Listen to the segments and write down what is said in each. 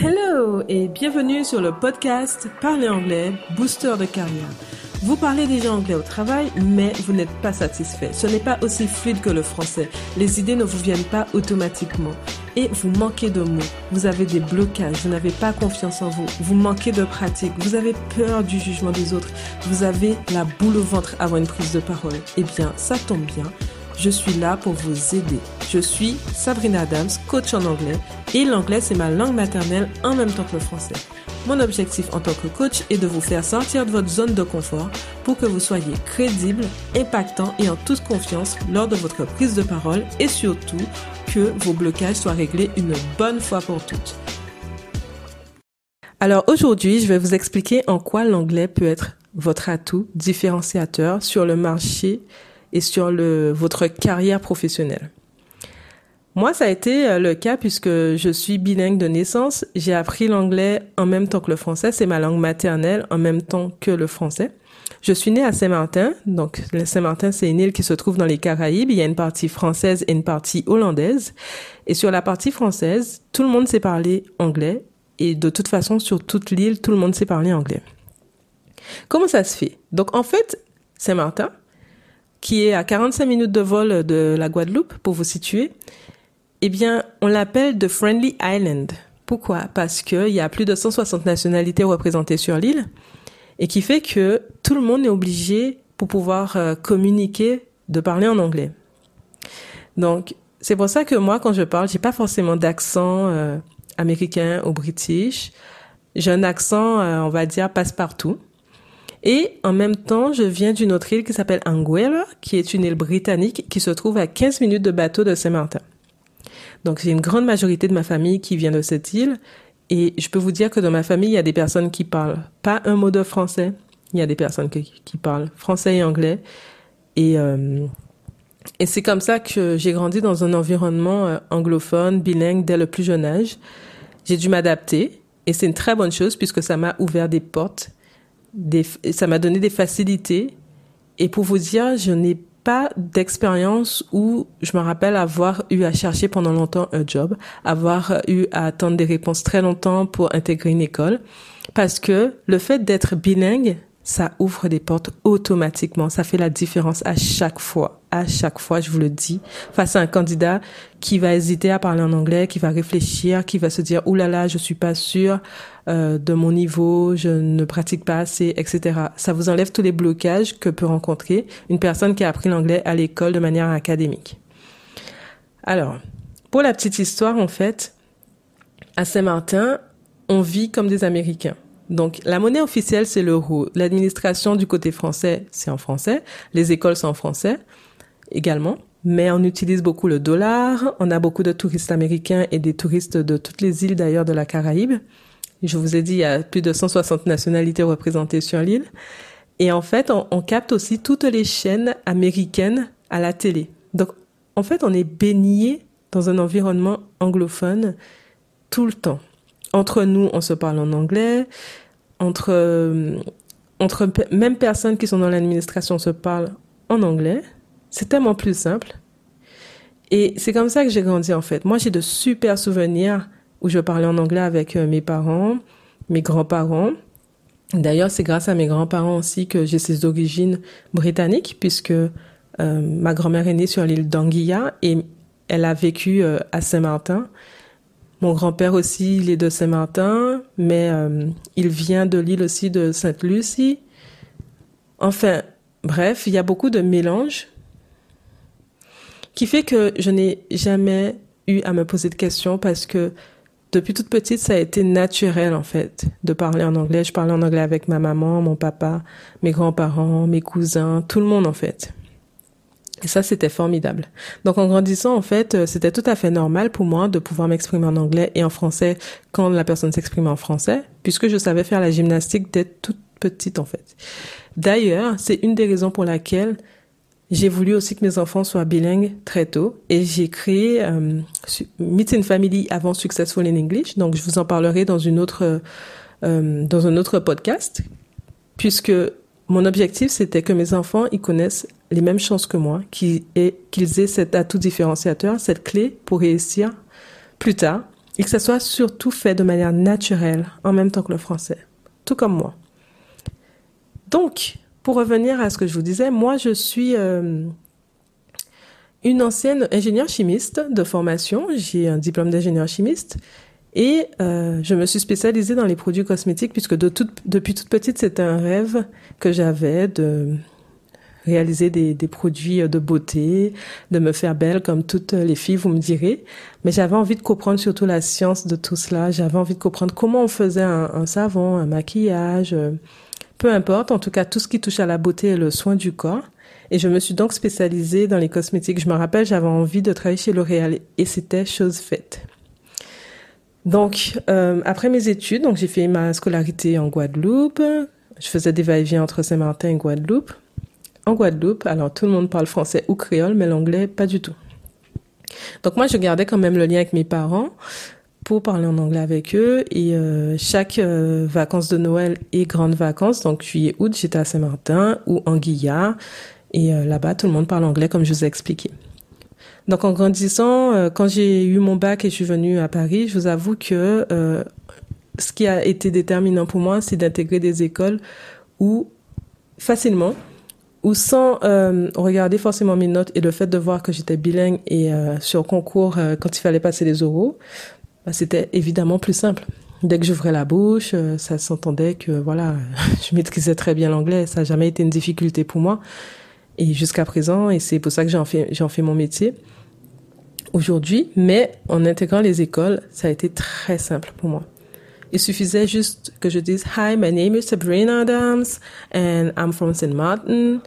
Hello et bienvenue sur le podcast Parler anglais, booster de carrière. Vous parlez déjà anglais au travail, mais vous n'êtes pas satisfait. Ce n'est pas aussi fluide que le français. Les idées ne vous viennent pas automatiquement. Et vous manquez de mots. Vous avez des blocages. Vous n'avez pas confiance en vous. Vous manquez de pratique. Vous avez peur du jugement des autres. Vous avez la boule au ventre avant une prise de parole. Eh bien, ça tombe bien je suis là pour vous aider. Je suis Sabrina Adams, coach en anglais, et l'anglais c'est ma langue maternelle en même temps que le français. Mon objectif en tant que coach est de vous faire sortir de votre zone de confort pour que vous soyez crédible, impactant et en toute confiance lors de votre prise de parole et surtout que vos blocages soient réglés une bonne fois pour toutes. Alors aujourd'hui, je vais vous expliquer en quoi l'anglais peut être votre atout différenciateur sur le marché et sur le, votre carrière professionnelle. Moi, ça a été euh, le cas puisque je suis bilingue de naissance. J'ai appris l'anglais en même temps que le français. C'est ma langue maternelle en même temps que le français. Je suis née à Saint-Martin. Donc, Saint-Martin, c'est une île qui se trouve dans les Caraïbes. Il y a une partie française et une partie hollandaise. Et sur la partie française, tout le monde sait parler anglais. Et de toute façon, sur toute l'île, tout le monde sait parler anglais. Comment ça se fait? Donc, en fait, Saint-Martin, qui est à 45 minutes de vol de la Guadeloupe, pour vous situer, eh bien, on l'appelle The Friendly Island. Pourquoi? Parce qu'il y a plus de 160 nationalités représentées sur l'île, et qui fait que tout le monde est obligé, pour pouvoir euh, communiquer, de parler en anglais. Donc, c'est pour ça que moi, quand je parle, j'ai pas forcément d'accent euh, américain ou british. J'ai un accent, euh, on va dire, passe-partout. Et en même temps, je viens d'une autre île qui s'appelle Anguilla, qui est une île britannique qui se trouve à 15 minutes de bateau de Saint-Martin. Donc j'ai une grande majorité de ma famille qui vient de cette île. Et je peux vous dire que dans ma famille, il y a des personnes qui parlent pas un mot de français. Il y a des personnes qui, parlent français et anglais. Et, euh, et c'est comme ça que j'ai grandi dans un environnement euh, anglophone, bilingue, dès le plus jeune âge. J'ai dû m'adapter. Et c'est une très bonne chose puisque ça m'a ouvert des portes ça m'a donné des facilités. Et pour vous dire, je n'ai pas d'expérience où je me rappelle avoir eu à chercher pendant longtemps un job, avoir eu à attendre des réponses très longtemps pour intégrer une école. Parce que le fait d'être bilingue, ça ouvre des portes automatiquement. Ça fait la différence à chaque fois. À chaque fois, je vous le dis, face à un candidat qui va hésiter à parler en anglais, qui va réfléchir, qui va se dire, Ouh là là, je suis pas sûr euh, de mon niveau, je ne pratique pas assez, etc. Ça vous enlève tous les blocages que peut rencontrer une personne qui a appris l'anglais à l'école de manière académique. Alors, pour la petite histoire, en fait, à Saint-Martin, on vit comme des Américains. Donc, la monnaie officielle, c'est l'euro. L'administration du côté français, c'est en français. Les écoles sont en français également. Mais on utilise beaucoup le dollar. On a beaucoup de touristes américains et des touristes de toutes les îles d'ailleurs de la Caraïbe. Je vous ai dit, il y a plus de 160 nationalités représentées sur l'île. Et en fait, on, capte aussi toutes les chaînes américaines à la télé. Donc, en fait, on est baigné dans un environnement anglophone tout le temps entre nous, on se parle en anglais. Entre, euh, entre même personnes qui sont dans l'administration se parlent en anglais. C'est tellement plus simple. Et c'est comme ça que j'ai grandi en fait. Moi, j'ai de super souvenirs où je parlais en anglais avec euh, mes parents, mes grands-parents. D'ailleurs, c'est grâce à mes grands-parents aussi que j'ai ces origines britanniques, puisque euh, ma grand-mère est née sur l'île d'Anguilla et elle a vécu à Saint-Martin. Mon grand-père aussi, il est de Saint-Martin, mais euh, il vient de l'île aussi de Sainte-Lucie. Enfin, bref, il y a beaucoup de mélanges qui fait que je n'ai jamais eu à me poser de questions parce que depuis toute petite, ça a été naturel en fait de parler en anglais. Je parlais en anglais avec ma maman, mon papa, mes grands-parents, mes cousins, tout le monde en fait. Et ça, c'était formidable. Donc, en grandissant, en fait, euh, c'était tout à fait normal pour moi de pouvoir m'exprimer en anglais et en français quand la personne s'exprimait en français, puisque je savais faire la gymnastique dès toute petite, en fait. D'ailleurs, c'est une des raisons pour laquelle j'ai voulu aussi que mes enfants soient bilingues très tôt et j'ai créé euh, Meet Family avant Successful in English. Donc, je vous en parlerai dans une autre, euh, dans un autre podcast, puisque mon objectif, c'était que mes enfants, ils connaissent les mêmes chances que moi, qu'ils aient, cet atout différenciateur, cette clé pour réussir plus tard et que ça soit surtout fait de manière naturelle en même temps que le français, tout comme moi. Donc, pour revenir à ce que je vous disais, moi je suis euh, une ancienne ingénieure chimiste de formation, j'ai un diplôme d'ingénieur chimiste. Et euh, je me suis spécialisée dans les produits cosmétiques puisque de depuis toute petite c'était un rêve que j'avais de réaliser des, produits de beauté, de me faire belle comme toutes les filles, vous me direz. Mais j'avais envie de comprendre surtout la science de tout cela. J'avais envie de comprendre comment on faisait un, savon, un maquillage, euh, peu importe. En tout cas, tout ce qui touche à la beauté et le soin du corps. Et je me suis donc spécialisée dans les cosmétiques. Je me rappelle, j'avais envie de travailler chez L'Oréal et c'était chose faite. Donc, euh, après mes études, donc j'ai fait ma scolarité en Guadeloupe. Je faisais des va-et-vient entre Saint-Martin et Guadeloupe en Guadeloupe. Alors tout le monde parle français ou créole, mais l'anglais pas du tout. Donc moi je gardais quand même le lien avec mes parents pour parler en anglais avec eux et euh, chaque euh, vacances de Noël et grandes vacances, donc juillet août, j'étais à Saint-Martin ou en Guilla et euh, là-bas tout le monde parle anglais comme je vous ai expliqué. Donc en grandissant, quand j'ai eu mon bac et je suis venue à Paris, je vous avoue que ce qui a été déterminant pour moi, c'est d'intégrer des écoles où facilement ou sans euh, regarder forcément mes notes et le fait de voir que j'étais bilingue et euh, sur concours euh, quand il fallait passer les oraux, bah, c'était évidemment plus simple. Dès que j'ouvrais la bouche, euh, ça s'entendait que voilà, je maîtrisais très bien l'anglais, ça n'a jamais été une difficulté pour moi et jusqu'à présent et c'est pour ça que j'en fais j'en fais mon métier aujourd'hui, mais en intégrant les écoles, ça a été très simple pour moi. Il suffisait juste que je dise Hi, my name is Sabrina Adams and I'm from St. Martin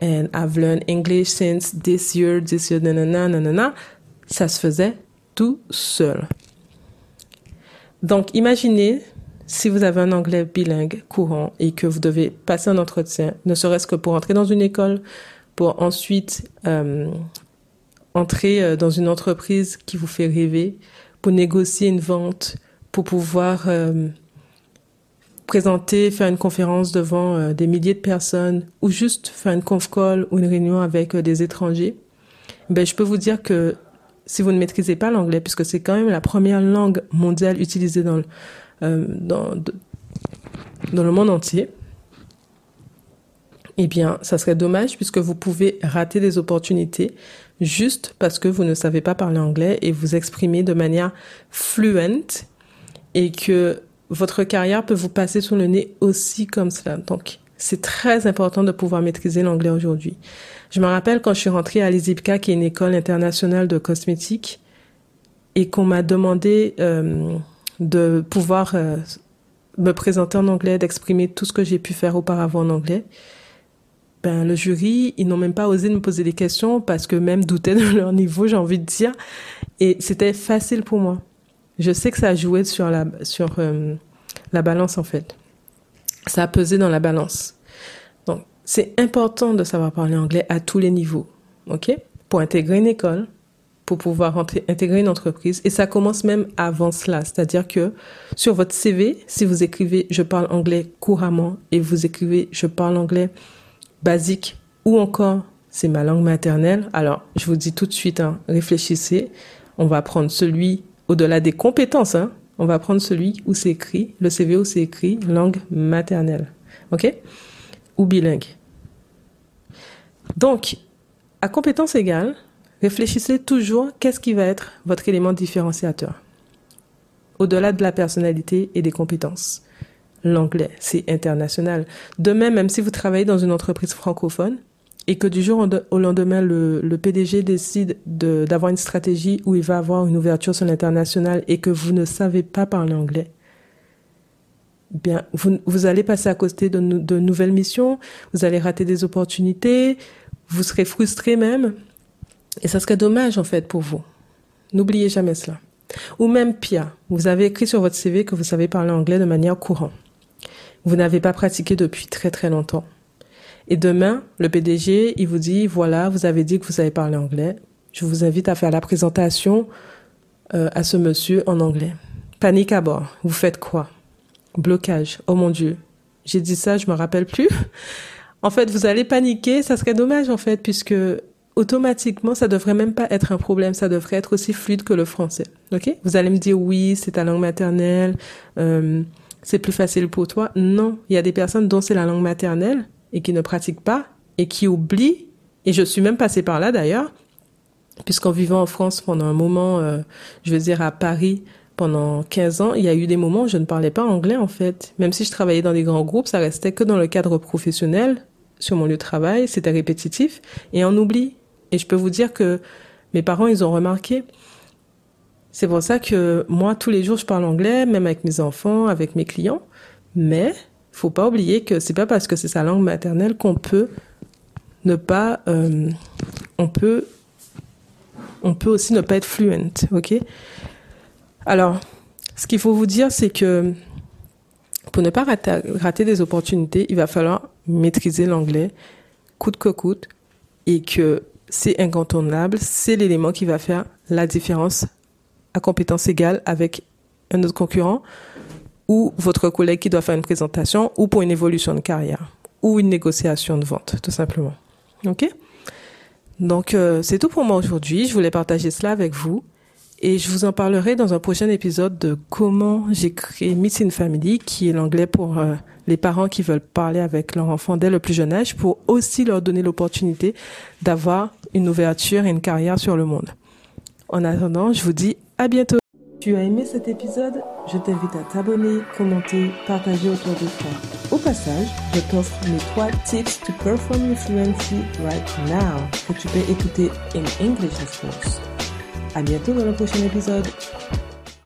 and I've learned English since this year, this year, nanana, nanana. Ça se faisait tout seul. Donc, imaginez si vous avez un anglais bilingue courant et que vous devez passer un entretien, ne serait-ce que pour entrer dans une école, pour ensuite euh, entrer euh, dans une entreprise qui vous fait rêver, pour négocier une vente, pour pouvoir euh, présenter, faire une conférence devant euh, des milliers de personnes ou juste faire une conf call ou une réunion avec euh, des étrangers, ben, je peux vous dire que si vous ne maîtrisez pas l'anglais, puisque c'est quand même la première langue mondiale utilisée dans le, dans, dans le monde entier, eh bien, ça serait dommage puisque vous pouvez rater des opportunités juste parce que vous ne savez pas parler anglais et vous exprimer de manière fluente et que votre carrière peut vous passer sous le nez aussi comme cela. Donc, c'est très important de pouvoir maîtriser l'anglais aujourd'hui. Je me rappelle quand je suis rentrée à l'ISIPCA, qui est une école internationale de cosmétiques, et qu'on m'a demandé euh, de pouvoir euh, me présenter en anglais, d'exprimer tout ce que j'ai pu faire auparavant en anglais. Ben, le jury, ils n'ont même pas osé me poser des questions parce que même doutaient de leur niveau, j'ai envie de dire. Et c'était facile pour moi. Je sais que ça a joué sur la, sur, euh, la balance, en fait. Ça a pesé dans la balance. Donc, c'est important de savoir parler anglais à tous les niveaux. OK? Pour intégrer une école, pour pouvoir intégrer une entreprise. Et ça commence même avant cela. C'est-à-dire que sur votre CV, si vous écrivez je parle anglais couramment et vous écrivez je parle anglais basique ou encore c'est ma langue maternelle, alors je vous dis tout de suite, hein, réfléchissez. On va prendre celui au-delà des compétences, hein, on va prendre celui où c'est écrit, le CV où c'est écrit langue maternelle. OK? Ou bilingue. Donc, à compétence égale, réfléchissez toujours qu'est-ce qui va être votre élément différenciateur. Au-delà de la personnalité et des compétences. L'anglais, c'est international. De même, même si vous travaillez dans une entreprise francophone, et que du jour au lendemain, le, PDG décide d'avoir une stratégie où il va avoir une ouverture sur l'international et que vous ne savez pas parler anglais, bien, vous, allez passer à côté de, de nouvelles missions, vous allez rater des opportunités, vous serez frustré même, et ça serait dommage en fait pour vous. N'oubliez jamais cela. Ou même pire, vous avez écrit sur votre CV que vous savez parler anglais de manière courante. Vous n'avez pas pratiqué depuis très très longtemps. Et demain, le PDG, il vous dit, voilà, vous avez dit que vous savez parler anglais. Je vous invite à faire la présentation euh, à ce monsieur en anglais. Panique à bord. Vous faites quoi? Blocage. Oh mon Dieu. J'ai dit ça, je me rappelle plus. En fait, vous allez paniquer. Ça serait dommage, en fait, puisque automatiquement, ça devrait même pas être un problème. Ça devrait être aussi fluide que le français. Ok? Vous allez me dire oui, c'est ta langue maternelle, euh, c'est plus facile pour toi. Non, il y a des personnes dont c'est la langue maternelle et qui ne pratiquent pas et qui oublient. Et je suis même passée par là d'ailleurs, puisqu'en vivant en France pendant un moment, euh, je veux dire à Paris, pendant 15 ans, il y a eu des moments où je ne parlais pas anglais en fait. Même si je travaillais dans des grands groupes, ça restait que dans le cadre professionnel. Sur mon lieu de travail, c'était répétitif et on oublie. Et je peux vous dire que mes parents, ils ont remarqué. C'est pour ça que moi, tous les jours, je parle anglais, même avec mes enfants, avec mes clients. Mais faut pas oublier que c'est pas parce que c'est sa langue maternelle qu'on peut ne pas, euh, on peut, on peut aussi ne pas être fluent, ok? Alors, ce qu'il faut vous dire, c'est que pour ne pas rater, des opportunités, il va falloir maîtriser l'anglais coûte que coûte et que c'est incontournable, c'est l'élément qui va faire la différence à compétence égale avec un autre concurrent ou votre collègue qui doit faire une présentation ou pour une évolution de carrière ou une négociation de vente, tout simplement. OK? Donc, euh, c'est tout pour moi aujourd'hui. Je voulais partager cela avec vous. Et je vous en parlerai dans un prochain épisode de comment j'ai créé Missing Family, qui est l'anglais pour euh, les parents qui veulent parler avec leur enfant dès le plus jeune âge, pour aussi leur donner l'opportunité d'avoir une ouverture et une carrière sur le monde. En attendant, je vous dis à bientôt. Tu as aimé cet épisode? Je t'invite à t'abonner, commenter, partager autour de toi. Au passage, je t'offre mes trois tips to perform your fluency right now que tu peux écouter in English of course. À bientôt dans le prochain épisode.